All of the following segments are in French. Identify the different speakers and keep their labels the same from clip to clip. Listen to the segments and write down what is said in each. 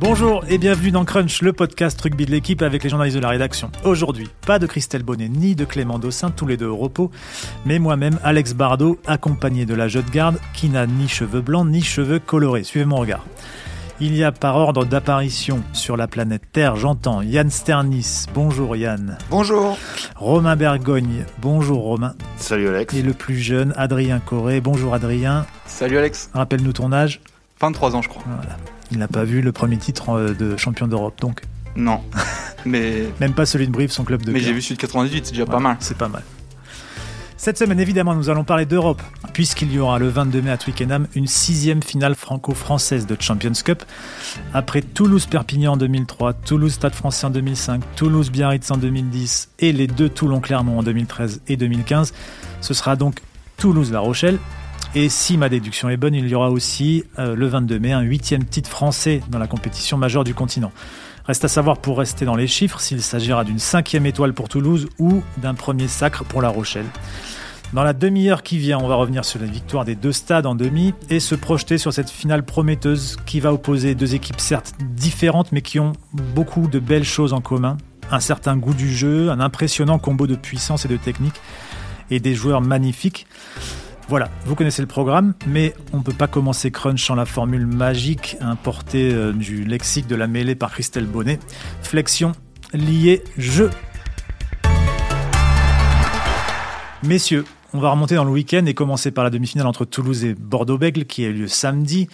Speaker 1: Bonjour et bienvenue dans Crunch, le podcast rugby de l'équipe avec les journalistes de la rédaction. Aujourd'hui, pas de Christelle Bonnet ni de Clément Dossin, tous les deux au repos, mais moi-même, Alex Bardot, accompagné de la jeune garde qui n'a ni cheveux blancs ni cheveux colorés. Suivez mon regard. Il y a par ordre d'apparition sur la planète Terre, j'entends Yann Sternis. Bonjour Yann.
Speaker 2: Bonjour.
Speaker 1: Romain Bergogne. Bonjour Romain.
Speaker 2: Salut Alex.
Speaker 1: Et le plus jeune, Adrien Corré. Bonjour Adrien.
Speaker 3: Salut Alex.
Speaker 1: Rappelle-nous ton âge.
Speaker 3: 23 ans je crois.
Speaker 1: Voilà. Il n'a pas vu le premier titre euh, de champion d'Europe donc.
Speaker 3: Non. Mais.
Speaker 1: Même pas celui de Brive, son club de
Speaker 3: Mais j'ai vu celui de 98, c'est déjà pas mal.
Speaker 1: C'est pas mal. Cette semaine, évidemment, nous allons parler d'Europe, puisqu'il y aura le 22 mai à Twickenham une sixième finale franco-française de Champions Cup. Après Toulouse-Perpignan en 2003, Toulouse-Stade français en 2005, Toulouse-Biarritz en 2010 et les deux Toulon-Clermont en 2013 et 2015, ce sera donc Toulouse-La Rochelle. Et si ma déduction est bonne, il y aura aussi euh, le 22 mai un huitième titre français dans la compétition majeure du continent. Reste à savoir pour rester dans les chiffres s'il s'agira d'une cinquième étoile pour Toulouse ou d'un premier sacre pour La Rochelle. Dans la demi-heure qui vient, on va revenir sur la victoire des deux stades en demi et se projeter sur cette finale prometteuse qui va opposer deux équipes certes différentes mais qui ont beaucoup de belles choses en commun. Un certain goût du jeu, un impressionnant combo de puissance et de technique et des joueurs magnifiques. Voilà, vous connaissez le programme, mais on ne peut pas commencer Crunch sans la formule magique importée euh, du lexique de la mêlée par Christelle Bonnet. Flexion, lié, jeu. Messieurs, on va remonter dans le week-end et commencer par la demi-finale entre Toulouse et Bordeaux-Bègle qui a eu lieu samedi.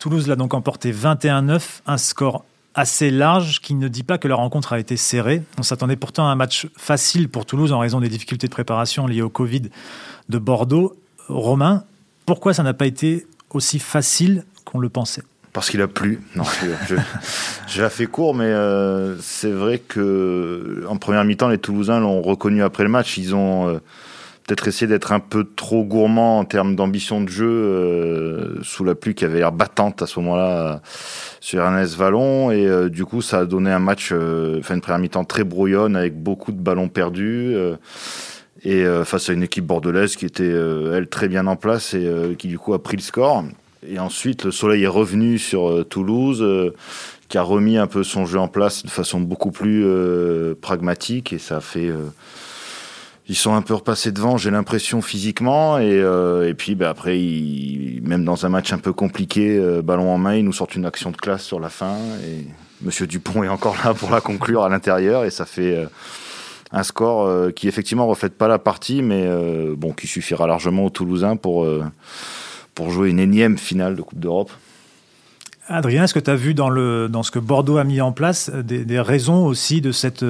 Speaker 1: Toulouse l'a donc emporté 21-9, un score assez large qui ne dit pas que la rencontre a été serrée. On s'attendait pourtant à un match facile pour Toulouse en raison des difficultés de préparation liées au Covid de Bordeaux. Romain, pourquoi ça n'a pas été aussi facile qu'on le pensait
Speaker 2: parce qu'il a plu. Non, je, je, la fais court, mais euh, c'est vrai que en première mi-temps, les Toulousains l'ont reconnu après le match. Ils ont euh, peut-être essayé d'être un peu trop gourmands en termes d'ambition de jeu euh, sous la pluie qui avait l'air battante à ce moment-là sur Ernest Vallon, et du coup, ça a donné un match, enfin une première mi-temps très brouillonne avec beaucoup de ballons perdus et euh, face à une équipe bordelaise qui était euh, elle très bien en place et euh, qui du coup a pris le score. Et ensuite le soleil est revenu sur Toulouse qui a remis un peu son jeu en place de façon beaucoup plus pragmatique. Et ça a fait ils sont un peu repassés devant, j'ai l'impression physiquement, et, puis bah, après, même dans un match un peu compliqué, ballon en main, ils nous sortent une action de classe sur la fin, et Monsieur Dupont est encore là pour la conclure à l'intérieur, et ça fait un score euh, qui effectivement reflète pas la partie, mais euh, bon, qui suffira largement aux Toulousains pour, euh, pour jouer une énième finale de Coupe d'Europe.
Speaker 1: Adrien, est-ce que tu as vu dans, le, dans ce que Bordeaux a mis en place des, des raisons aussi de cette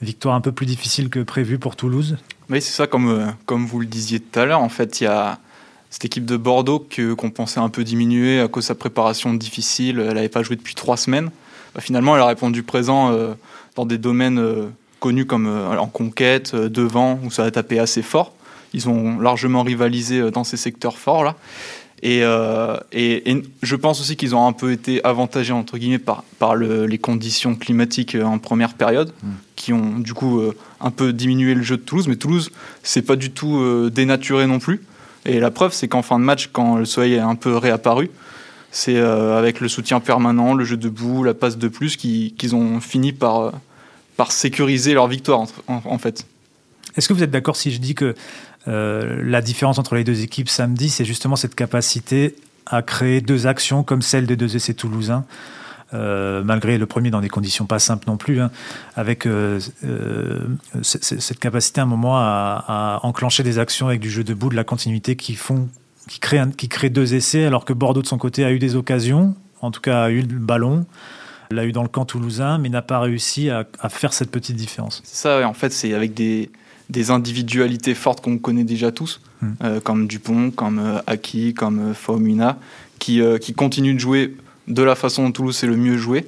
Speaker 1: victoire un peu plus difficile que prévu pour Toulouse?
Speaker 3: Oui, c'est ça, comme, comme vous le disiez tout à l'heure. En fait, il y a cette équipe de Bordeaux que, qu'on pensait un peu diminuer à cause de sa préparation difficile. Elle n'avait pas joué depuis trois semaines. Bah, finalement, elle a répondu présent dans des domaines connus comme euh, en conquête, euh, devant, où ça a tapé assez fort. Ils ont largement rivalisé euh, dans ces secteurs forts là. Et, et, et, je pense aussi qu'ils ont un peu été avantagés entre guillemets par, par le, les conditions climatiques en première période, mm. qui ont du coup un peu diminué le jeu de Toulouse. Mais Toulouse, c'est pas du tout dénaturé non plus. Et la preuve, c'est qu'en fin de match, quand le soleil est un peu réapparu, c'est avec le soutien permanent, le jeu debout, la passe de plus, qu'ils ont fini par par sécuriser leur victoire, en, fait.
Speaker 1: Est-ce que vous êtes d'accord si je dis que euh, la différence entre les deux équipes samedi, c'est justement cette capacité à créer deux actions comme celle des deux essais toulousains euh, malgré le premier dans des conditions pas simples non plus, hein, avec euh, cette capacité à un moment à, enclencher des actions avec du jeu debout, de la continuité qui font, qui crée, qui crée deux essais, alors que Bordeaux de son côté a eu des occasions, en tout cas a eu le ballon, l'a eu dans le camp toulousain, mais n'a pas réussi à, à, faire cette petite différence.
Speaker 3: C'est ça, en fait, c'est avec des, des, individualités fortes qu'on connaît déjà tous, mmh. euh, comme Dupont, comme euh, Aki, comme euh, Faumina, qui, qui continuent de jouer de la façon dont Toulouse est le mieux joué,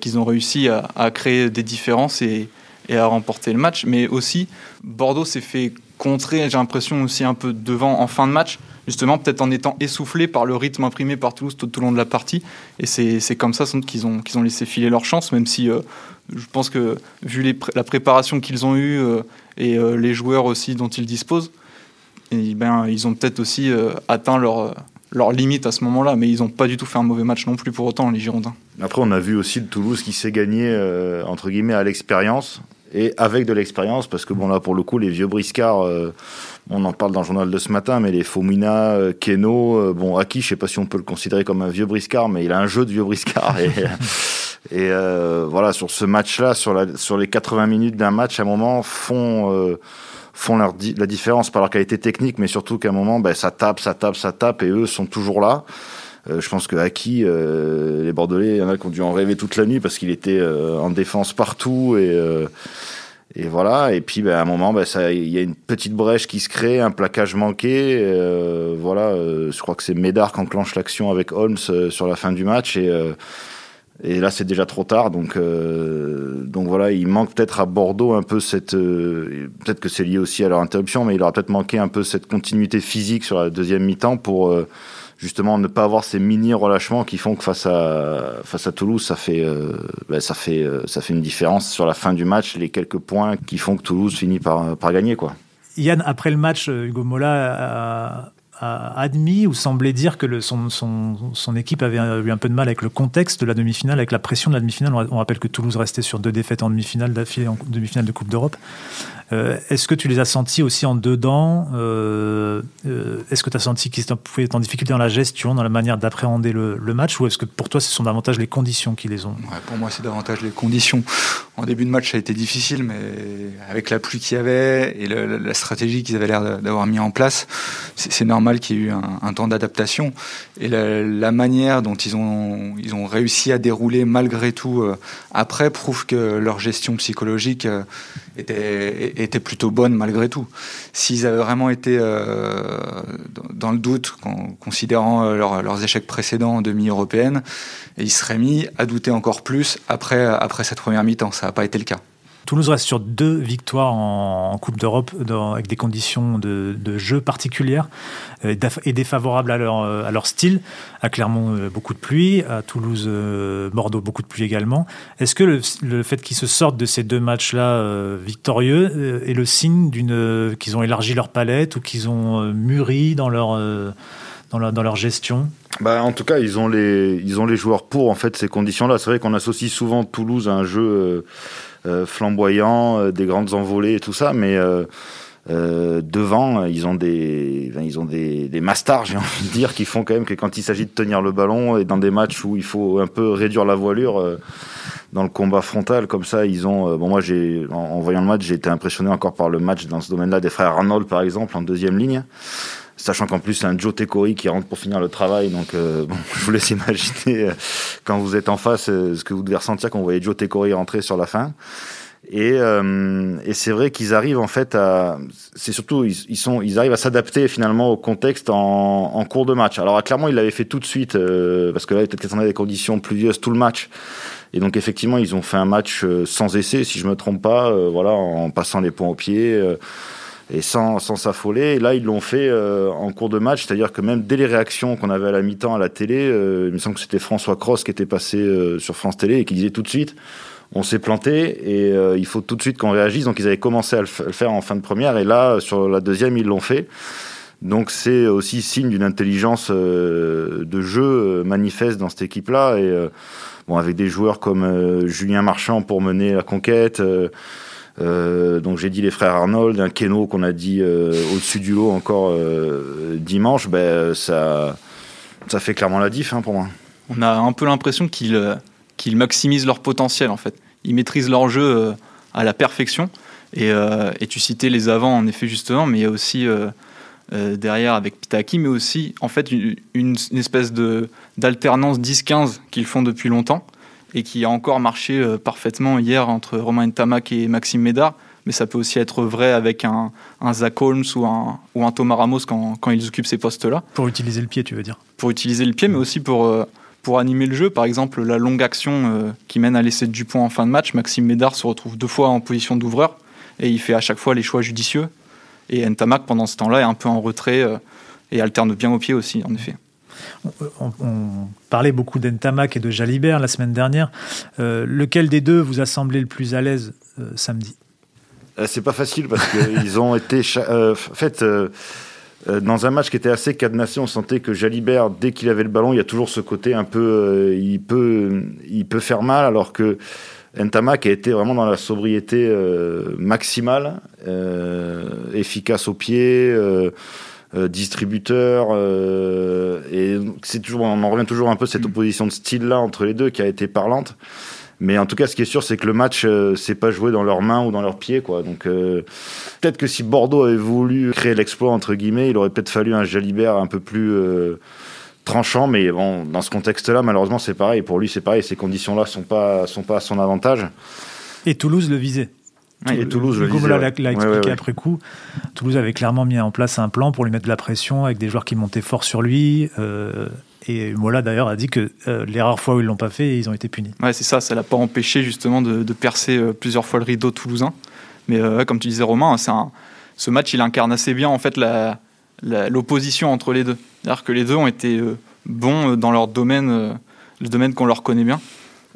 Speaker 3: qu'ils ont réussi à, à, créer des différences et, et, à remporter le match. Mais aussi, Bordeaux s'est fait contrer, j'ai l'impression aussi un peu devant en fin de match, justement peut-être en étant essoufflé par le rythme imprimé par Toulouse tout, au long de la partie. Et c'est comme ça qu'ils ont, ont laissé filer leur chance, même si euh, je pense que vu la préparation qu'ils ont eue euh, et euh, les joueurs aussi dont ils disposent, ben, ils ont peut-être aussi atteint leur, leur limite à ce moment-là, mais ils n'ont pas du tout fait un mauvais match non plus pour autant, les Girondins.
Speaker 2: Après, on a vu aussi le Toulouse qui s'est gagné, entre guillemets, à l'expérience, et avec de l'expérience, parce que bon, là, pour le coup, les vieux briscards, euh, on en parle dans le journal de ce matin, mais les Fomina, euh, Keno, bon, Aki, je sais pas si on peut le considérer comme un vieux briscard, mais il a un jeu de vieux briscard, et, et voilà, sur ce match-là, sur, la, sur les 80 minutes d'un match, à un moment, font font leur la différence par leur qualité technique, mais surtout qu'à un moment, ben, ça tape, ça tape, ça tape, et eux sont toujours là. Euh, je pense que Haki, euh, les Bordelais, il y en a qui ont dû en rêver toute la nuit parce qu'il était euh, en défense partout et voilà. Et puis ben, à un moment, ben, il y a une petite brèche qui se crée, un plaquage manqué. voilà, je crois que c'est Médard qui enclenche l'action avec Holmes sur la fin du match et et là, c'est déjà trop tard. Donc, donc voilà, il manque peut-être à Bordeaux un peu cette. Peut-être que c'est lié aussi à leur interruption, mais il aura peut-être manqué un peu cette continuité physique sur la deuxième mi-temps pour justement ne pas avoir ces mini relâchements qui font que face à face à Toulouse, ça fait ben, ça fait ça fait une différence sur la fin du match, les quelques points qui font que Toulouse finit par par gagner quoi.
Speaker 1: Yann, après le match, Hugo Mola a admis ou semblait dire que le, son, son, son, équipe avait eu un peu de mal avec le contexte de la demi-finale, avec la pression de la demi-finale. On rappelle que Toulouse restait sur deux défaites en demi-finale en demi-finale de Coupe d'Europe. Euh, est-ce que tu les as sentis aussi en dedans euh, euh, Est-ce que tu as senti qu'ils être en difficulté dans la gestion, dans la manière d'appréhender le, match Ou est-ce que pour toi, ce sont davantage les conditions qui les ont
Speaker 4: Pour moi, c'est davantage les conditions. En début de match, ça a été difficile, mais avec la pluie qu'il y avait et la stratégie qu'ils avaient l'air d'avoir mis en place, c'est normal qu'il y ait eu un, temps d'adaptation. Et la, manière dont ils ont, ils ont réussi à dérouler malgré tout après prouve que leur gestion psychologique était, était plutôt bonne malgré tout. S'ils avaient vraiment été euh, dans le doute, considérant euh, leurs échecs précédents en demi-européenne, ils seraient mis à douter encore plus après, après cette première mi-temps. Pas été le cas.
Speaker 1: Toulouse reste sur deux victoires en, Coupe d'Europe avec des conditions de, jeu particulières euh, et défavorables à leur, euh, à leur style. À Clermont, euh, beaucoup de pluie. À Toulouse, Bordeaux, beaucoup de pluie également. Est-ce que le, fait qu'ils se sortent de ces deux matchs-là victorieux est le signe qu'ils ont élargi leur palette ou qu'ils ont mûri dans leur dans, leur gestion
Speaker 2: bah, En tout cas, ils ont, les, joueurs pour en ces conditions-là. C'est vrai qu'on associe souvent Toulouse à un jeu euh, flamboyants, euh, des grandes envolées et tout ça, mais euh, devant, ils ont des, des masters, j'ai envie de dire, qui font quand même que quand il s'agit de tenir le ballon et dans des matchs où il faut un peu réduire la voilure, dans le combat frontal, comme ça, ils ont. moi, j'ai, en, voyant le match, j'ai été impressionné encore par le match dans ce domaine-là des frères Arnold, par exemple, en deuxième ligne. Sachant qu'en plus, c'est un Joe Tekori qui rentre pour finir le travail. Donc, euh, bon, je vous laisse imaginer euh, quand vous êtes en face euh, ce que vous devez ressentir quand vous voyez Joe Tekori rentrer sur la fin. Et, et c'est vrai qu'ils arrivent en fait à, c'est surtout ils, sont, ils arrivent à s'adapter finalement au contexte en, en, cours de match. Alors clairement, ils l'avaient fait tout de suite parce que là, peut-être qu'ils des conditions pluvieuses tout le match. Et donc effectivement, ils ont fait un match sans essai, si je me trompe pas, voilà, en passant les points au pied et sans s'affoler. Là, ils l'ont fait euh, en cours de match, c'est-à-dire que même dès les réactions qu'on avait à la mi-temps à la télé, euh, il me semble que c'était François Cross qui était passé euh, sur France Télé et qui disait tout de suite on s'est planté et il faut tout de suite qu'on réagisse. Donc ils avaient commencé à le, faire en fin de première et là, sur la deuxième, ils l'ont fait. Donc c'est aussi signe d'une intelligence de jeu manifeste dans cette équipe-là et bon avec des joueurs comme Julien Marchand pour mener la conquête. Euh, donc j'ai dit les frères Arnold, un Keno qu'on a dit euh, au-dessus du lot encore euh, dimanche, ben, ça, ça fait clairement la diff hein, pour moi.
Speaker 3: On a un peu l'impression qu'ils qu'ils maximisent leur potentiel en fait. Ils maîtrisent leur jeu à la perfection. Et, tu citais les avants en effet justement, mais il y a aussi derrière avec Pitaki, mais aussi en fait une, une espèce d'alternance 10-15 qu'ils font depuis longtemps et qui a encore marché euh, parfaitement hier entre Romain Ntamak et Maxime Médard. Mais ça peut aussi être vrai avec un, un Zach Holmes ou un, ou un Thomas Ramos quand, quand ils occupent ces postes-là.
Speaker 1: Pour utiliser le pied, tu veux dire?
Speaker 3: Pour utiliser le pied, mais aussi pour, euh, pour animer le jeu. Par exemple, la longue action euh, qui mène à l'essai de Dupont en fin de match. Maxime Médard se retrouve deux fois en position d'ouvreur et il fait à chaque fois les choix judicieux. Et Ntamak, pendant ce temps-là, est un peu en retrait et alterne bien au pied aussi, en effet
Speaker 1: on, parlait beaucoup d'Entamac et de Jalibert la semaine dernière. Euh, lequel des deux vous a semblé le plus à l'aise euh, samedi?
Speaker 2: Euh, C'est pas facile parce qu'ils ont été. en fait, dans un match qui était assez cadenassé, on sentait que Jalibert, dès qu'il avait le ballon, il y a toujours ce côté un peu, il peut, il peut faire mal, alors que Entama qui a été vraiment dans la sobriété euh, maximale, efficace au pied, distributeur, et c'est toujours, on en revient toujours un peu cette mm. opposition de style là entre les deux qui a été parlante. Mais en tout cas, ce qui est sûr, c'est que le match euh, s'est pas joué dans leurs mains ou dans leurs pieds, quoi. Donc euh, peut-être que si Bordeaux avait voulu créer l'exploit entre guillemets, il aurait peut-être fallu un Jalibert un peu plus euh, tranchant. Mais bon, dans ce contexte-là, malheureusement, c'est pareil. Pour lui, c'est pareil. Ces conditions-là sont pas sont pas à son avantage.
Speaker 1: Et Toulouse le visait.
Speaker 2: Et Toulouse le
Speaker 1: visait. l'a expliqué après coup. Toulouse avait clairement mis en place un plan pour lui mettre de la pression avec des joueurs qui montaient fort sur lui. Et Mola d'ailleurs a dit que euh, les rares fois où ils l'ont pas fait, ils ont été punis.
Speaker 3: Ouais, c'est ça, ça l'a pas empêché justement de, percer euh, plusieurs fois le rideau toulousain. Mais euh, comme tu disais Romain, c'est ce match il incarne assez bien en fait l'opposition entre les deux. C'est-à-dire que les deux ont été bons dans leur domaine, le domaine qu'on leur connaît bien.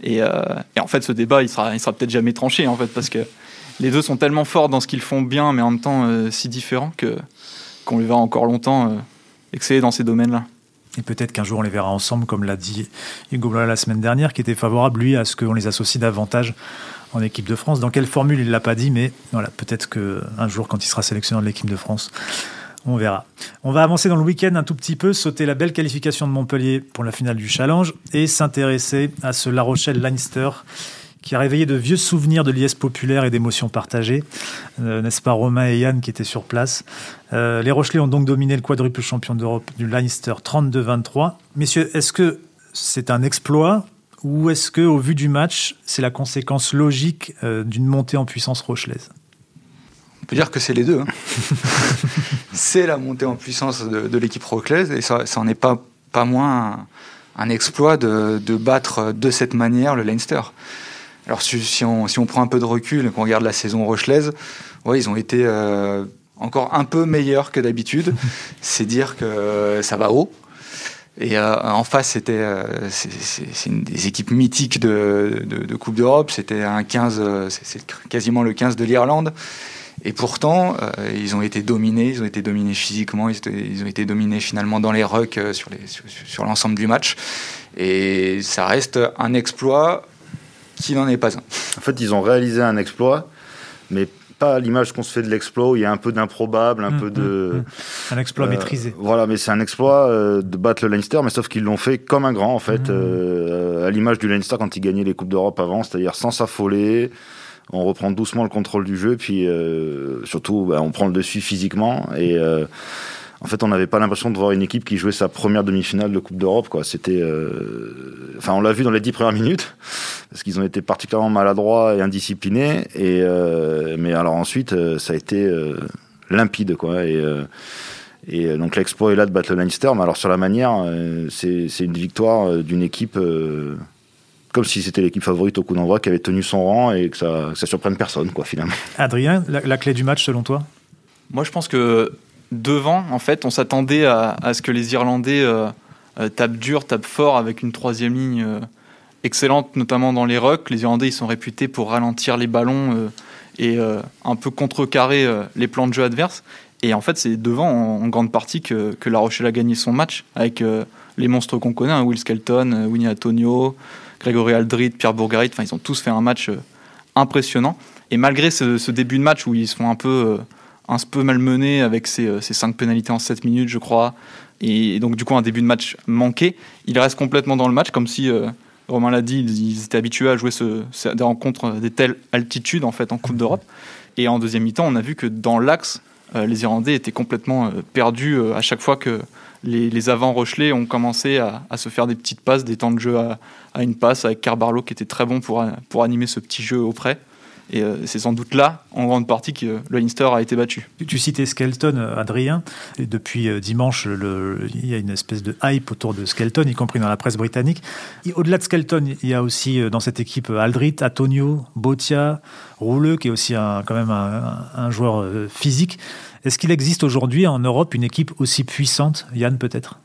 Speaker 3: Et, en fait, ce débat, il sera, il sera peut-être jamais tranché en fait parce que les deux sont tellement forts dans ce qu'ils font bien, mais en même temps si différents que qu'on les verra encore longtemps exceller dans ces domaines-là.
Speaker 1: Et peut-être qu'un jour on les verra ensemble, comme l'a dit Hugo Blas la semaine dernière, qui était favorable, lui, à ce qu'on les associe davantage en équipe de France. Dans quelle formule, il l'a pas dit, mais voilà, peut-être qu'un jour, quand il sera sélectionneur de l'équipe de France, on verra. On va avancer dans le week-end un tout petit peu, sauter la belle qualification de Montpellier pour la finale du Challenge et s'intéresser à ce La Rochelle-Leinster qui a réveillé de vieux souvenirs de liesse populaire et d'émotions partagées. Euh, n'est-ce pas Romain et Yann qui étaient sur place euh, Les Rochelais ont donc dominé le quadruple champion d'Europe du Leinster 32-23. Messieurs, est-ce que c'est un exploit ou est-ce que, au vu du match, c'est la conséquence logique euh, d'une montée en puissance rochelaise?
Speaker 4: On peut dire que c'est les deux. Hein. c'est la montée en puissance de, l'équipe rochelaise et ça, n'en est pas, moins un, exploit de, de, battre de cette manière le Leinster. Alors si, on, prend un peu de recul et qu'on regarde la saison rochelaise, ouais, ils ont été euh, encore un peu meilleurs que d'habitude. C'est dire que ça va haut. Et euh, en face, c'était euh, c'est une des équipes mythiques de, Coupe d'Europe. C'était un 15, c'est quasiment le 15 de l'Irlande. Et pourtant, ils ont été dominés, ils ont été dominés physiquement, ils, ont été dominés finalement dans les rucks sur l'ensemble sur, du match. Et ça reste un exploit qui n'en est pas un.
Speaker 2: En fait, ils ont réalisé un exploit, mais pas l'image qu'on se fait de l'exploit où il y a un peu d'improbable, un mmh, peu de. Mmh.
Speaker 1: Un exploit euh, maîtrisé.
Speaker 2: Voilà, mais c'est un exploit euh, de battre le Leinster, mais sauf qu'ils l'ont fait comme un grand, en fait, euh, à l'image du Leinster quand ils gagnaient les Coupes d'Europe avant, c'est-à-dire sans s'affoler. On reprend doucement le contrôle du jeu, puis surtout, bah, on prend le dessus physiquement. Et en fait, on n'avait pas l'impression de voir une équipe qui jouait sa première demi-finale de Coupe d'Europe. Quoi. C'était, euh, enfin, on l'a vu dans les dix premières minutes parce qu'ils ont été particulièrement maladroits et indisciplinés. Et euh, mais alors ensuite, euh, ça a été limpide, quoi. Et, et donc l'exploit est là de battre le Leinster. Mais alors sur la manière, c'est, une victoire d'une équipe comme si c'était l'équipe favorite au coup d'envoi qui avait tenu son rang et que ça, ça surprenne personne, quoi, finalement.
Speaker 1: Adrien, la clé du match selon toi?
Speaker 3: Moi, je pense que devant, en fait, on s'attendait à, ce que les Irlandais euh, euh, tapent dur, tapent fort avec une troisième ligne euh, excellente, notamment dans les rucks. Les Irlandais, ils sont réputés pour ralentir les ballons et un peu contrecarrer les plans de jeu adverses. Et en fait, c'est devant, en, grande partie, que, La Rochelle a gagné son match avec les monstres qu'on connaît, hein, Will Skelton, Winnie Antonio, Grégory Aldrit, Pierre Bourgarit. Enfin, ils ont tous fait un match impressionnant. Et malgré ce, ce, début de match où ils sont un peu un peu malmené avec ses, euh, ses 5 pénalités en 7 minutes, je crois. Et donc, du coup, un début de match manqué. Il reste complètement dans le match, comme si, euh, Romain l'a dit, ils étaient habitués à jouer des rencontres des telles altitudes, en fait, en Coupe d'Europe. Et en deuxième mi-temps, on a vu que dans l'axe, euh, les Irlandais étaient complètement perdus à chaque fois que les, les avants Rochelais ont commencé à, à, se faire des petites passes, des temps de jeu à, à une passe, avec Carbarlo qui était très bon pour, pour animer ce petit jeu auprès. Et euh, c'est sans doute là, en grande partie, que le Leinster a été battu.
Speaker 1: Tu citais Skelton, euh, Adrien. Et depuis euh, dimanche, il y a une espèce de hype autour de Skelton, y compris dans la presse britannique. Au-delà de Skelton, il y a aussi dans cette équipe Aldrit, Antonio, Botia, Rouleux, qui est aussi un, quand même un, joueur physique. Est-ce qu'il existe aujourd'hui en Europe une équipe aussi puissante? Yann, peut-être?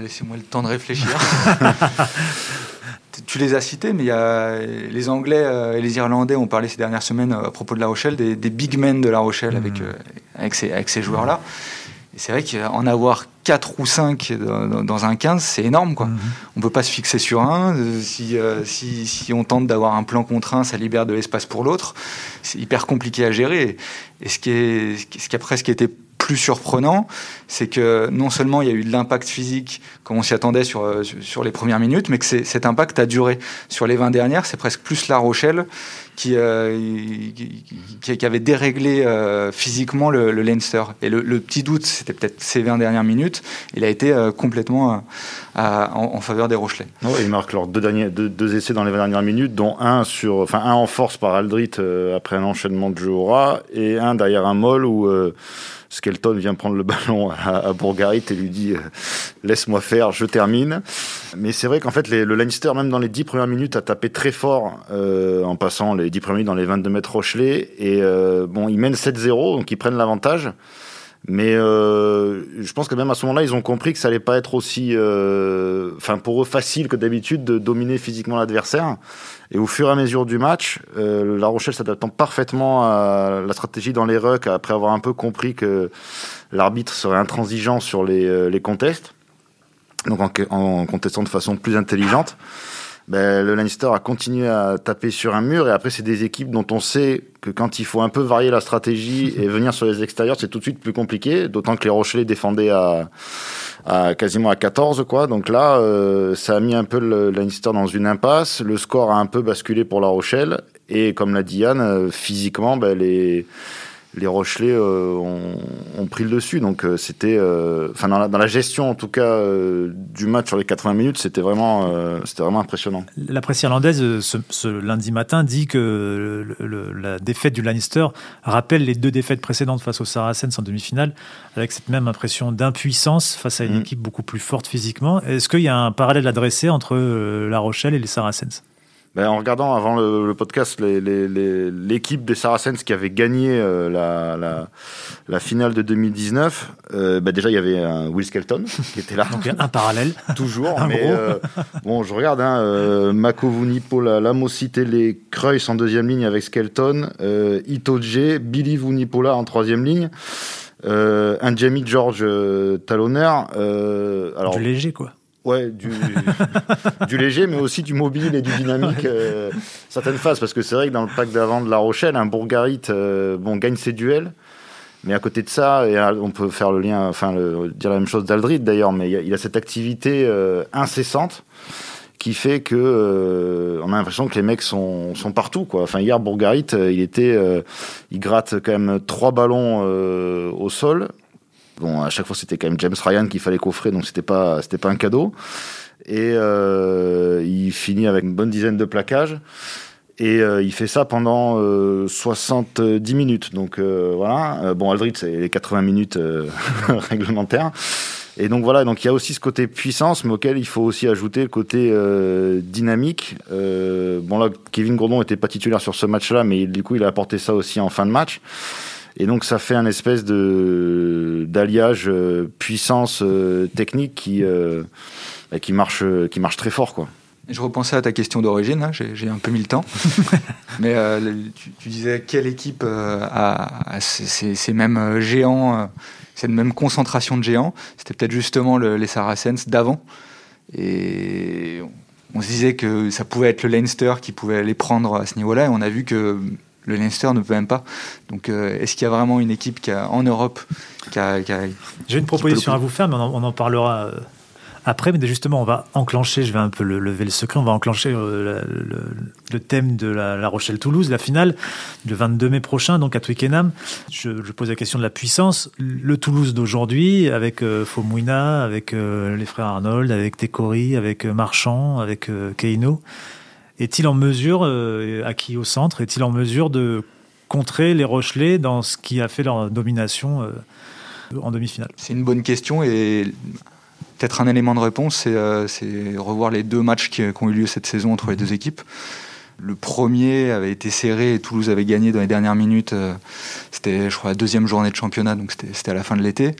Speaker 4: Laissez-moi le temps de réfléchir. tu les as cités, mais il y a les Anglais euh, et les Irlandais ont parlé ces dernières semaines euh, à propos de La Rochelle, des, big men de La Rochelle avec, hmm. euh, avec ces, avec ces joueurs-là. Et c'est vrai qu'en avoir 4 ou 5 dans, un 15, c'est énorme. Quoi. Mhm. On ne peut pas se fixer sur un. Si, si, si on tente d'avoir un plan contre un, ça libère de l'espace pour l'autre. C'est hyper compliqué à gérer. Et ce qui, est, ce qui a presque été plus surprenant, c'est que non seulement il y a eu de l'impact physique, comme on s'y attendait sur, euh, sur les premières minutes, mais que cet impact a duré. Sur les 20 dernières, c'est presque plus La Rochelle qui, euh, qui, avait déréglé euh, physiquement le, Leinster. Et le, petit doute, c'était peut-être ces 20 dernières minutes, il a été complètement en, faveur des Rochelais.
Speaker 2: ils marquent leurs deux, essais dans les 20 dernières minutes, dont un, en force par Aldrit après un enchaînement de jeu au rat, et un derrière un molle où Skelton vient prendre le ballon à, Bourgarit et lui dit euh, laisse-moi faire, je termine. Mais c'est vrai qu'en fait le Leinster même dans les 10 premières minutes a tapé très fort euh, en passant les 10 premières minutes dans les 22 mètres Rochelet et euh, bon ils mènent 7-0 donc ils prennent l'avantage. Mais euh, je pense que même à ce moment-là, ils ont compris que ça allait pas être aussi, euh, enfin pour eux facile que d'habitude de dominer physiquement l'adversaire. Et au fur et à mesure du match, La Rochelle s'adaptant parfaitement à la stratégie dans les rucks, après avoir un peu compris que l'arbitre serait intransigeant sur les, les contests, donc en, contestant de façon plus intelligente. Ben, le Leinster a continué à taper sur un mur et après c'est des équipes dont on sait que quand il faut un peu varier la stratégie et venir sur les extérieurs c'est tout de suite plus compliqué d'autant que les Rochelais défendaient à à quasiment à 14 quoi. Donc là, euh, ça a mis un peu le Leinster dans une impasse. Le score a un peu basculé pour La Rochelle et comme l'a dit Yann, euh, physiquement, ben, les les Rochelais euh, ont, pris le dessus. Donc c'était, enfin dans, la, gestion en tout cas du match sur les 80 minutes, c'était vraiment, c'était vraiment impressionnant.
Speaker 1: La presse irlandaise ce, lundi matin dit que la défaite du Leinster rappelle les deux défaites précédentes face aux Saracens en demi-finale, avec cette même impression d'impuissance face à une mm. équipe beaucoup plus forte physiquement. Est-ce qu'il y a un parallèle à dresser entre La Rochelle et les Saracens?
Speaker 2: Ben, en regardant avant le, podcast l'équipe des Saracens qui avait gagné euh, la, la, finale de 2019, euh, ben, déjà il y avait un Will Skelton qui était là.
Speaker 1: Donc un parallèle.
Speaker 2: Toujours. mais euh, bon, je regarde hein, Mako Vunipola, Lamosité, les Creuss en deuxième ligne avec Skelton, Itoje, Billy Vunipola en troisième ligne. un Jamie George talonneur.
Speaker 1: alors, du léger, quoi.
Speaker 2: Ouais, du, du, léger, mais aussi du mobile et du dynamique, euh, certaines phases. Parce que c'est vrai que dans le pack d'avant de La Rochelle, un Bourgarit euh, bon, gagne ses duels. Mais à côté de ça, et on peut faire le lien, enfin, le, dire la même chose d'Aldrid d'ailleurs, mais il a, cette activité euh, incessante qui fait que on a l'impression que les mecs sont, sont partout quoi. Enfin hier Bourgarit, il était il gratte quand même trois ballons au sol Bon, à chaque fois, c'était quand même James Ryan qu'il fallait coffrer, donc c'était pas, c'était pas un cadeau. Et euh, il finit avec une bonne dizaine de plaquages. Et euh, il fait ça pendant 70 euh, minutes. Donc voilà. bon, Aldrit, c'est les 80 minutes réglementaires. Et donc voilà, donc il y a aussi ce côté puissance, mais auquel il faut aussi ajouter le côté dynamique. bon là, Kevin Gourdon était pas titulaire sur ce match-là, mais du coup il a apporté ça aussi en fin de match. Et donc ça fait un espèce de d'alliage euh, puissance euh, technique qui euh, bah, qui marche qui marche très fort quoi.
Speaker 4: Je repensais à ta question d'origine, hein, j'ai un peu mis le temps. Mais tu, disais quelle équipe a, ces, mêmes géants, cette même concentration de géants C'était peut-être justement les Saracens d'avant. Et on se disait que ça pouvait être le Leinster qui pouvait les prendre à ce niveau-là. Et on a vu que le Leinster ne peut même pas. Donc, euh, est-ce qu'il y a vraiment une équipe qui a, en Europe qui a,
Speaker 1: J'ai une proposition à vous faire, mais on en, parlera euh, après. Mais justement, on va enclencher, je vais un peu lever le secret, on va enclencher euh, le, thème de la, Rochelle-Toulouse, la finale, le 22 mai prochain, donc à Twickenham. Je, pose la question de la puissance. Le Toulouse d'aujourd'hui, avec Fomouina, avec les frères Arnold, avec Tekori, avec Marchand, avec Keino est-il en mesure, euh, acquis au centre, est-il en mesure de contrer les Rochelais dans ce qui a fait leur domination euh, en demi-finale?
Speaker 4: C'est une bonne question et peut-être un élément de réponse, c'est euh, revoir les deux matchs qui, ont eu lieu cette saison entre les deux équipes. Le premier avait été serré et Toulouse avait gagné dans les dernières minutes. c'était, je crois, la deuxième journée de championnat, donc c'était à la fin de l'été.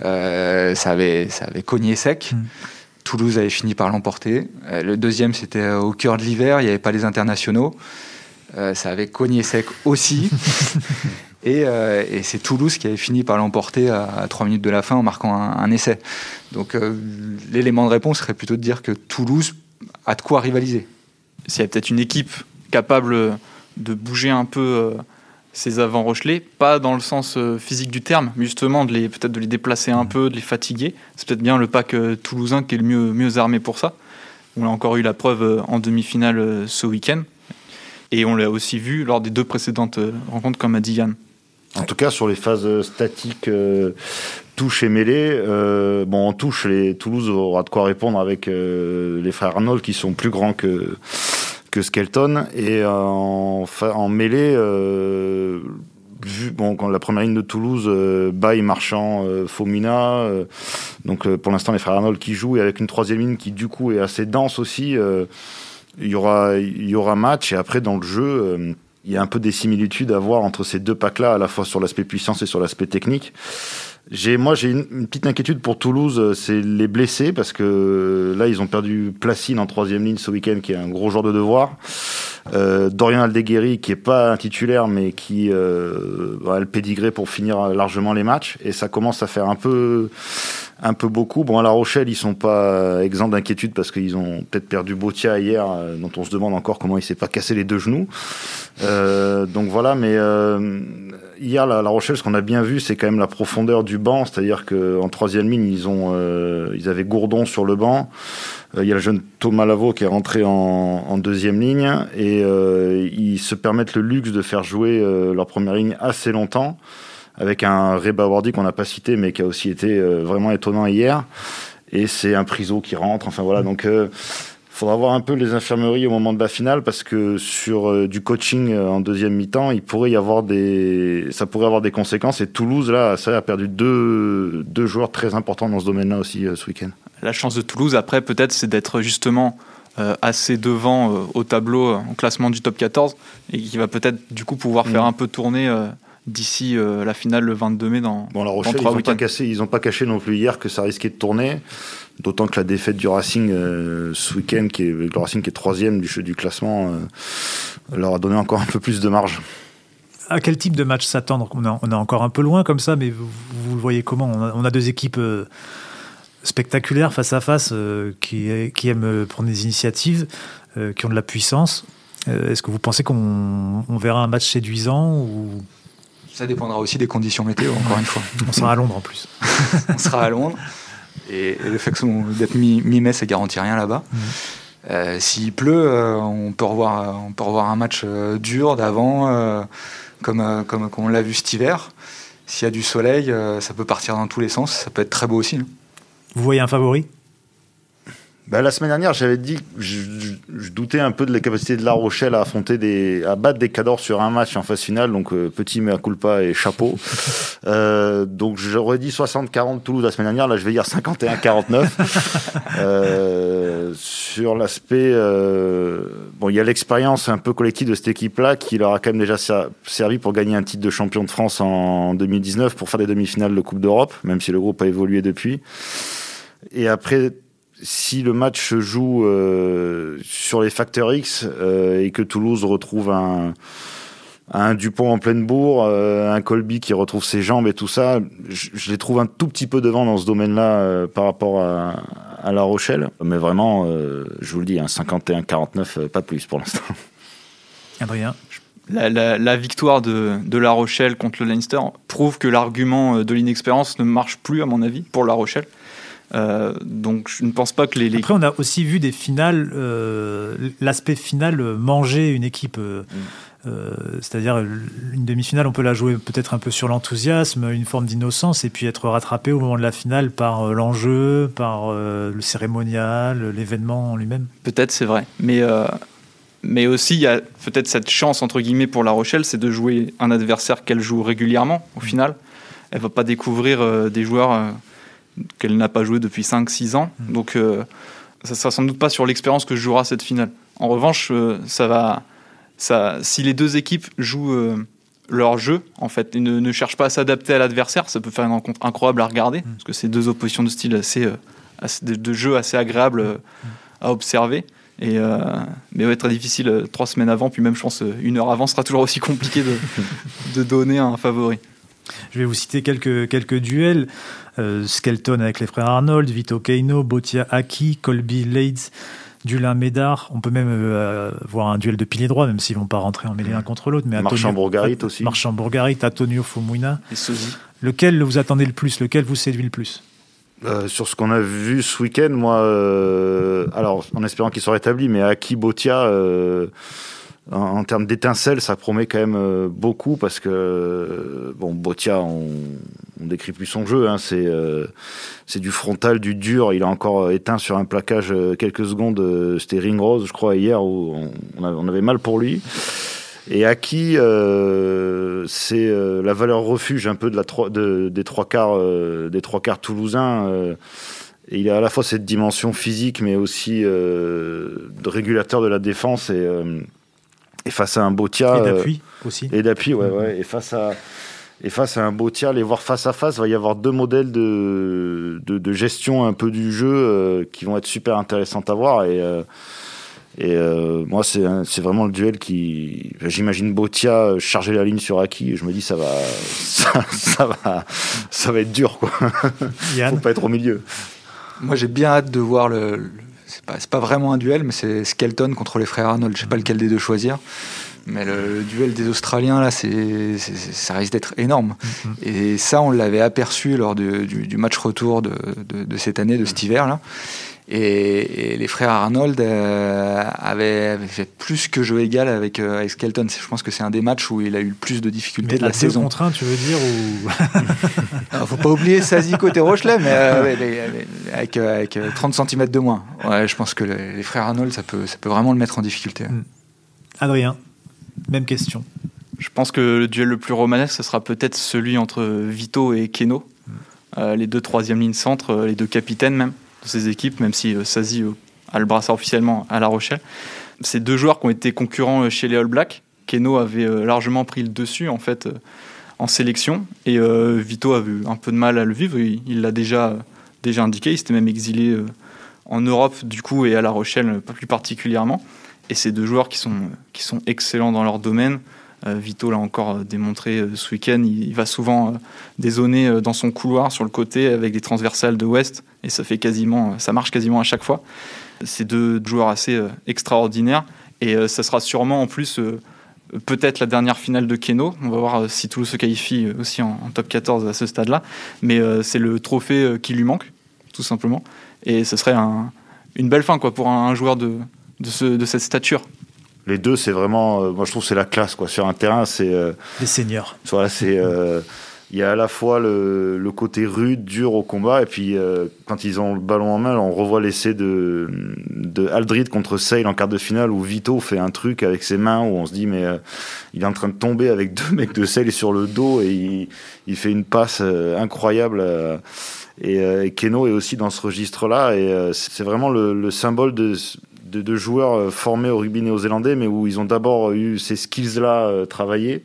Speaker 4: ça, avait, ça avait cogné sec. Mmh. Toulouse avait fini par l'emporter. Euh, le deuxième, c'était euh, au cœur de l'hiver, il n'y avait pas les internationaux. Euh, ça avait cogné sec aussi. Et, et c'est Toulouse qui avait fini par l'emporter à, 3 minutes de la fin en marquant un, essai. Donc l'élément de réponse serait plutôt de dire que Toulouse a de quoi rivaliser.
Speaker 3: S'il y a peut-être une équipe capable de bouger un peu ces avants Rochelais, pas dans le sens euh, physique du terme, mais justement de les peut-être de les déplacer un mmh. peu, de les fatiguer. C'est peut-être bien le pack euh, toulousain qui est le mieux, mieux armé pour ça. On a encore eu la preuve euh, en demi-finale ce week-end. Et on l'a aussi vu lors des deux précédentes rencontres, comme a dit Yann.
Speaker 2: En tout cas, sur les phases statiques, touche et mêlée, bon, en touche, les, Toulouse aura de quoi répondre avec les frères Arnold qui sont plus grands que, que Skelton. Et euh, en, mêlée, euh, vu, bon, quand la première ligne de Toulouse, euh, Baye, Marchand, euh, Fomina, donc pour l'instant les frères Arnold qui jouent, et avec une troisième ligne qui du coup est assez dense aussi, il y aura, il y aura match. Et après dans le jeu, il y a un peu des similitudes à voir entre ces deux packs-là, à la fois sur l'aspect puissance et sur l'aspect technique. J'ai, moi, j'ai une, petite inquiétude pour Toulouse, euh, c'est les blessés, parce que euh, là, ils ont perdu Placine en troisième ligne ce week-end, qui est un gros joueur de devoir. Euh, Dorian Aldeguerri, qui est pas un titulaire, mais qui euh, a le pédigré pour finir largement les matchs. Et ça commence à faire un peu, un peu beaucoup. Bon, à La Rochelle, ils sont pas exempts d'inquiétude parce qu'ils ont peut-être perdu Botia hier, dont on se demande encore comment il s'est pas cassé les deux genoux. Euh, donc voilà, mais hier, la, la, Rochelle, ce qu'on a bien vu, c'est quand même la profondeur du banc. C'est-à-dire qu'en troisième ligne, ils, ont, euh, ils avaient Gourdon sur le banc. Euh, il y a le jeune Thomas Lavaux qui est rentré en, deuxième ligne. Et euh, ils se permettent le luxe de faire jouer leur première ligne assez longtemps. Avec un Reba Wardy qu'on n'a pas cité, mais qui a aussi été vraiment étonnant hier. Et c'est un Priso qui rentre. Enfin voilà, donc faudra voir un peu les infirmeries au moment de la finale parce que sur euh, du coaching euh, en deuxième mi-temps, il pourrait y avoir des, ça pourrait avoir des conséquences. Et Toulouse là, ça a perdu deux, deux joueurs très importants dans ce domaine-là aussi euh, ce week-end.
Speaker 3: La chance de Toulouse après peut-être c'est d'être justement assez devant au tableau en classement du top 14 et qui va peut-être du coup pouvoir faire mm. un peu tourner d'ici la finale le 22 mai dans,
Speaker 2: bon, la Rochelle, ils n'ont pas, cassé, ils ont pas caché non plus hier que ça risquait de tourner. D'autant que la défaite du Racing euh, ce week-end, qui est, le Racing qui est troisième du, du classement, euh, leur a donné encore un peu plus de marge.
Speaker 1: À quel type de match s'attendre on, on, est encore un peu loin comme ça, mais vous, vous le voyez comment? On a, deux équipes euh, spectaculaires face à face qui, qui, aiment prendre des initiatives, qui ont de la puissance. Est-ce que vous pensez qu'on verra un match séduisant ou...
Speaker 4: Ça dépendra aussi des conditions météo, encore une fois.
Speaker 1: On sera à Londres en plus.
Speaker 4: on sera à Londres. Et, le fait d'être mi-mai, ça garantit rien là-bas. Mmh. Euh, s'il pleut, euh, on, peut revoir, on peut revoir un match euh, dur d'avant, comme, comme, comme, on l'a vu cet hiver. S'il y a du soleil, ça peut partir dans tous les sens. Ça peut être très beau aussi. Hein.
Speaker 1: Vous voyez un favori?
Speaker 2: Bah, la semaine dernière, j'avais dit, je, je, doutais un peu de la capacité de La Rochelle à affronter des, à battre des cadors sur un match en phase finale, donc euh, petit mea culpa et chapeau. euh, donc j'aurais dit 60-40 Toulouse la semaine dernière, là je vais dire 51-49. euh, sur l'aspect, euh, bon, il y a l'expérience un peu collective de cette équipe-là qui leur a quand même déjà servi pour gagner un titre de champion de France en 2019 pour faire des demi-finales de Coupe d'Europe, même si le groupe a évolué depuis. Et après si le match se joue euh, sur les facteurs X euh, et que Toulouse retrouve un, un Dupont en pleine bourre, euh, un Colby qui retrouve ses jambes et tout ça, je, les trouve un tout petit peu devant dans ce domaine-là par rapport à, à, La Rochelle. Mais vraiment, je vous le dis, un 51-49, pas plus pour l'instant.
Speaker 1: Adrien?
Speaker 3: La, la, la, victoire de, de, La Rochelle contre le Leinster prouve que l'argument de l'inexpérience ne marche plus, à mon avis, pour La Rochelle. Euh, donc je ne pense pas que les,
Speaker 1: Après, on a aussi vu des finales, euh, l'aspect final manger une équipe. Euh, mm. C'est-à-dire une demi-finale, on peut la jouer peut-être un peu sur l'enthousiasme, une forme d'innocence, et puis être rattrapé au moment de la finale par l'enjeu, par le cérémonial, l'événement en lui-même.
Speaker 3: Peut-être, c'est vrai. Mais, mais aussi, il y a peut-être cette chance, entre guillemets, pour La Rochelle, c'est de jouer un adversaire qu'elle joue régulièrement, au mm. final. Elle ne va pas découvrir des joueurs qu'elle n'a pas joué depuis 5-6 ans. Mm. Donc, euh, ça ne sera sans doute pas sur l'expérience que jouera cette finale. En revanche, euh, ça va, ça, si les deux équipes jouent euh, leur jeu, en fait, et ne, ne cherchent pas à s'adapter à l'adversaire, ça peut faire une rencontre incroyable à regarder, mm. parce que c'est deux oppositions de style assez, de, jeu assez agréables mm. à observer. Et, mais ouais, très difficile trois semaines avant, puis même je pense une heure avant sera toujours aussi compliqué de, de donner un favori.
Speaker 1: Je vais vous citer quelques, quelques duels. Skelton avec les frères Arnold, Vito Keino, Botia Aki, Colby Leeds, Dulin Médard. On peut même euh, voir un duel de pilier droit, même s'ils vont pas rentrer en mêlée l'un contre l'autre. Mais
Speaker 2: Marchand Bourgarit aussi.
Speaker 1: Marchand Bourgarit, Antonio Fumuina.
Speaker 3: Et Sozi.
Speaker 1: Lequel vous attendez le plus? Lequel vous séduit le plus?
Speaker 2: Euh, sur ce qu'on a vu ce week-end, moi, euh, alors en espérant qu'il soit rétabli, mais Aki Botia, en, termes d'étincelles, ça promet quand même euh, beaucoup parce que euh, bon, Botia, on, on décrit plus son jeu. Hein, c'est euh, du frontal, du dur. Il a encore éteint sur un plaquage quelques secondes. C'était Ring Rose, je crois, hier où on, avait mal pour lui. Et Aki, c'est la valeur refuge un peu des trois quarts des trois quarts toulousains. Il a à la fois cette dimension physique, mais aussi de régulateur de la défense et et face à un Botia.
Speaker 1: Et d'appui euh, aussi.
Speaker 2: Et d'appui, ouais, ouais. Et face à. Et face à un Botia, les voir face à face, il va y avoir deux modèles de, de, gestion un peu du jeu euh, qui vont être super intéressants à voir. Et, euh, et moi, c'est vraiment le duel qui. J'imagine Botia charger la ligne sur Aki. Et je me dis, ça va, ça, va, ça va être dur, quoi. Faut pas être au milieu.
Speaker 4: Moi, j'ai bien hâte de voir le, c'est pas, pas vraiment un duel, mais c'est Skelton contre les frères Arnold. Je sais pas lequel des deux choisir. Mais le, duel des Australiens, là, c'est, ça risque d'être énorme. Mm-hmm. Et ça, on l'avait aperçu lors du, match retour de, de, cette année, de cet hiver. Là. Et, les frères Arnold euh, avaient, fait plus que jeu égal avec, euh, avec Skelton. Je pense que c'est un des matchs où il a eu le plus de difficultés de la saison.
Speaker 1: contre tu veux dire ou...
Speaker 4: Ah, faut pas oublier Sazi côté Rochelet, mais, euh, avec, avec 30 cm de moins. Ouais, je pense que les, frères Arnold, ça peut, ça peut vraiment le mettre en difficulté. Hmm.
Speaker 1: Adrien, même question.
Speaker 3: Je pense que le duel le plus romanesque, ce sera peut-être celui entre Vito et Keno. Hmm. les deux troisième lignes centre, les deux capitaines même ces équipes, même si euh, Sazi euh, a le brassard officiellement à La Rochelle. Ces deux joueurs qui ont été concurrents euh, chez les All Blacks. Keno avait largement pris le dessus en fait en sélection et Vito a eu un peu de mal à le vivre. Il l'a déjà déjà indiqué. Il s'était même exilé en Europe du coup et à La Rochelle pas plus particulièrement. Et ces deux joueurs qui sont qui sont excellents dans leur domaine. Vito l'a encore démontré ce week-end. Il, va souvent dézoner dans son couloir sur le côté avec des transversales de West et ça fait quasiment, ça marche quasiment à chaque fois. C'est deux joueurs assez euh, extraordinaires et euh, ça sera sûrement en plus euh, peut-être la dernière finale de Keno. On va voir si Toulouse se qualifie aussi en, top 14 à ce stade-là. Mais c'est le trophée qui lui manque, tout simplement. Et ce serait une belle fin quoi, pour un, joueur de, de, de cette stature.
Speaker 2: Les deux, c'est vraiment, moi je trouve c'est la classe quoi. Sur un terrain, c'est
Speaker 1: des seniors.
Speaker 2: Voilà, c'est il y a à la fois le, le, côté rude, dur au combat, et puis euh, quand ils ont le ballon en main, on revoit l'essai de, de Aldrid contre Sale en quart de finale, où Vito fait un truc avec ses mains, où on se dit, mais euh, il est en train de tomber avec deux mecs de Sale sur le dos, et il, il fait une passe euh, incroyable. Et, et, Keno est aussi dans ce registre-là, et c'est vraiment le, le symbole de, de, joueurs formés au rugby néo-zélandais, mais où ils ont d'abord eu ces skills-là travaillés.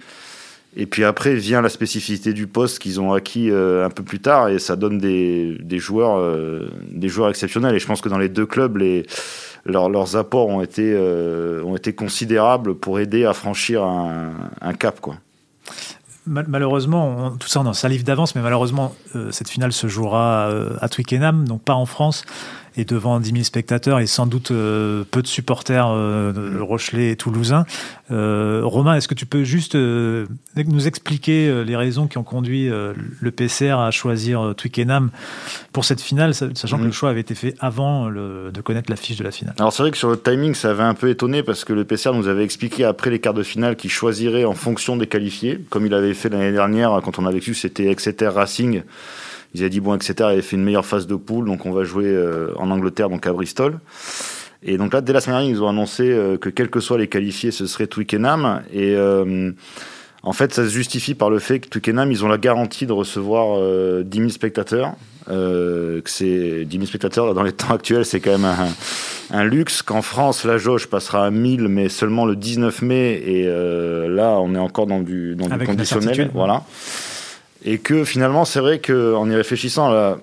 Speaker 2: Et puis après vient la spécificité du poste qu'ils ont acquis euh, un peu plus tard et ça donne des, joueurs, euh, des joueurs exceptionnels. Et je pense que dans les deux clubs, leurs apports ont été, euh, ont été considérables pour aider à franchir un, un cap. Quoi.
Speaker 1: Malheureusement, tout ça on en salive d'avance, mais malheureusement, cette finale se jouera à Twickenham, donc pas en France et devant 10 000 spectateurs et sans doute euh, peu de supporters euh, de Rochelet et Toulousains. Euh, Romain, est-ce que tu peux juste nous expliquer les raisons qui ont conduit le PCR à choisir Twickenham pour cette finale, sachant que le mm. choix avait été fait avant de connaître la fiche de la finale?
Speaker 2: Alors c'est vrai que sur le timing, ça avait un peu étonné parce que le PCR nous avait expliqué après les quarts de finale qu'il choisirait en fonction des qualifiés, comme il avait fait l'année dernière quand on a vécu, c'était Exeter Racing. Ils avaient dit bon, etc. avait fait une meilleure phase de poule, donc on va jouer euh, en Angleterre, donc à Bristol. Et donc là, dès la semaine dernière, ils ont annoncé euh, que quels que soient les qualifiés, ce serait Twickenham. Et euh, en fait, ça se justifie par le fait que Twickenham, ils ont la garantie de recevoir 10 000 spectateurs. que c'est 10 000 spectateurs dans les temps actuels, c'est quand même un, un luxe. Qu'en France, la jauge passera à 1000, mais seulement le 19 mai. Et là, on est encore dans du, dans du conditionnel. Voilà. Et que finalement, c'est vrai qu'en y réfléchissant,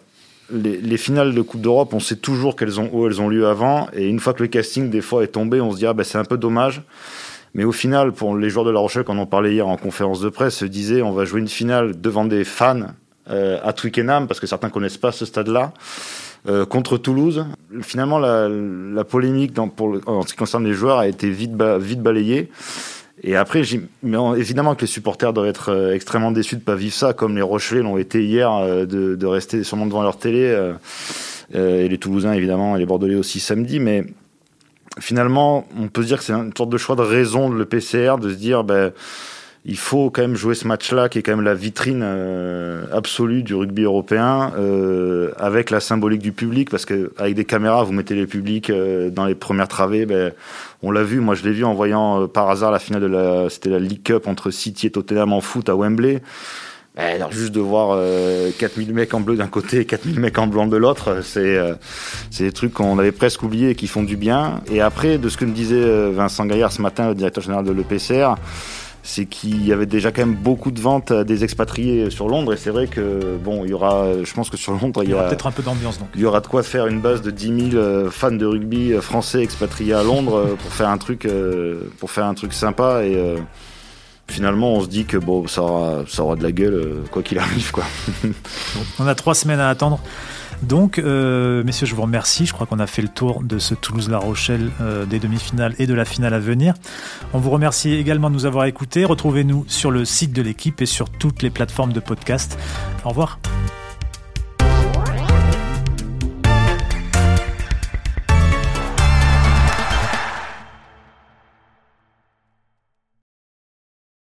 Speaker 2: les, finales de Coupe d'Europe, on sait toujours qu'elles ont, où elles ont lieu avant. Et une fois que le casting, des fois, est tombé, on se dit, ah, ben, c'est un peu dommage. Mais au final, pour les joueurs de La Rochelle, quand on en parlait hier en conférence de presse, se disaient, on va jouer une finale devant des fans euh, à Twickenham, parce que certains connaissent pas ce stade-là. Euh, contre Toulouse. Finalement, la, la polémique dans, pour en ce qui concerne les joueurs a été vite, vite balayée. Et après, évidemment que les supporters doivent être euh, extrêmement déçus de pas vivre ça, comme les Rochelais l'ont été hier, euh, de, de, rester sûrement devant leur télé, euh, et les Toulousains évidemment, et les Bordelais aussi samedi. Mais finalement, on peut se dire que c'est une sorte de choix de raison de le PCR, de se dire, ben, il faut quand même jouer ce match-là, qui est quand même la vitrine euh, absolue du rugby européen, euh, avec la symbolique du public, parce que avec des caméras, vous mettez les publics euh, dans les premières travées. Ben, on l'a vu, moi je l'ai vu en voyant par hasard la finale de la, c'était la League Cup entre City et Tottenham en foot à Wembley. Ben, alors juste de voir 4000 mecs en bleu d'un côté et 4000 mecs en blanc de l'autre, c'est c'est des trucs qu'on avait presque oubliés et qui font du bien. Et après, de ce que me disait Vincent Gaillard ce matin, le directeur général de l'EPCR, c'est qu'il y avait déjà quand même beaucoup de ventes des expatriés sur Londres et c'est vrai que bon il y aura je pense que sur Londres
Speaker 1: il y aura, peut-être un peu d'ambiance donc.
Speaker 2: il y aura de quoi faire une base de 10 000 euh, fans de rugby euh, français expatriés à Londres euh, pour faire un truc pour faire un truc sympa et finalement on se dit que bon ça aura ça aura de la gueule quoi qu'il arrive quoi.
Speaker 1: On a trois semaines à attendre donc, euh, messieurs, je vous remercie. Je crois qu'on a fait le tour de ce Toulouse-La Rochelle euh, des demi-finales et de la finale à venir. On vous remercie également de nous avoir écoutés. Retrouvez-nous sur le site de l'équipe et sur toutes les plateformes de podcast. Au revoir.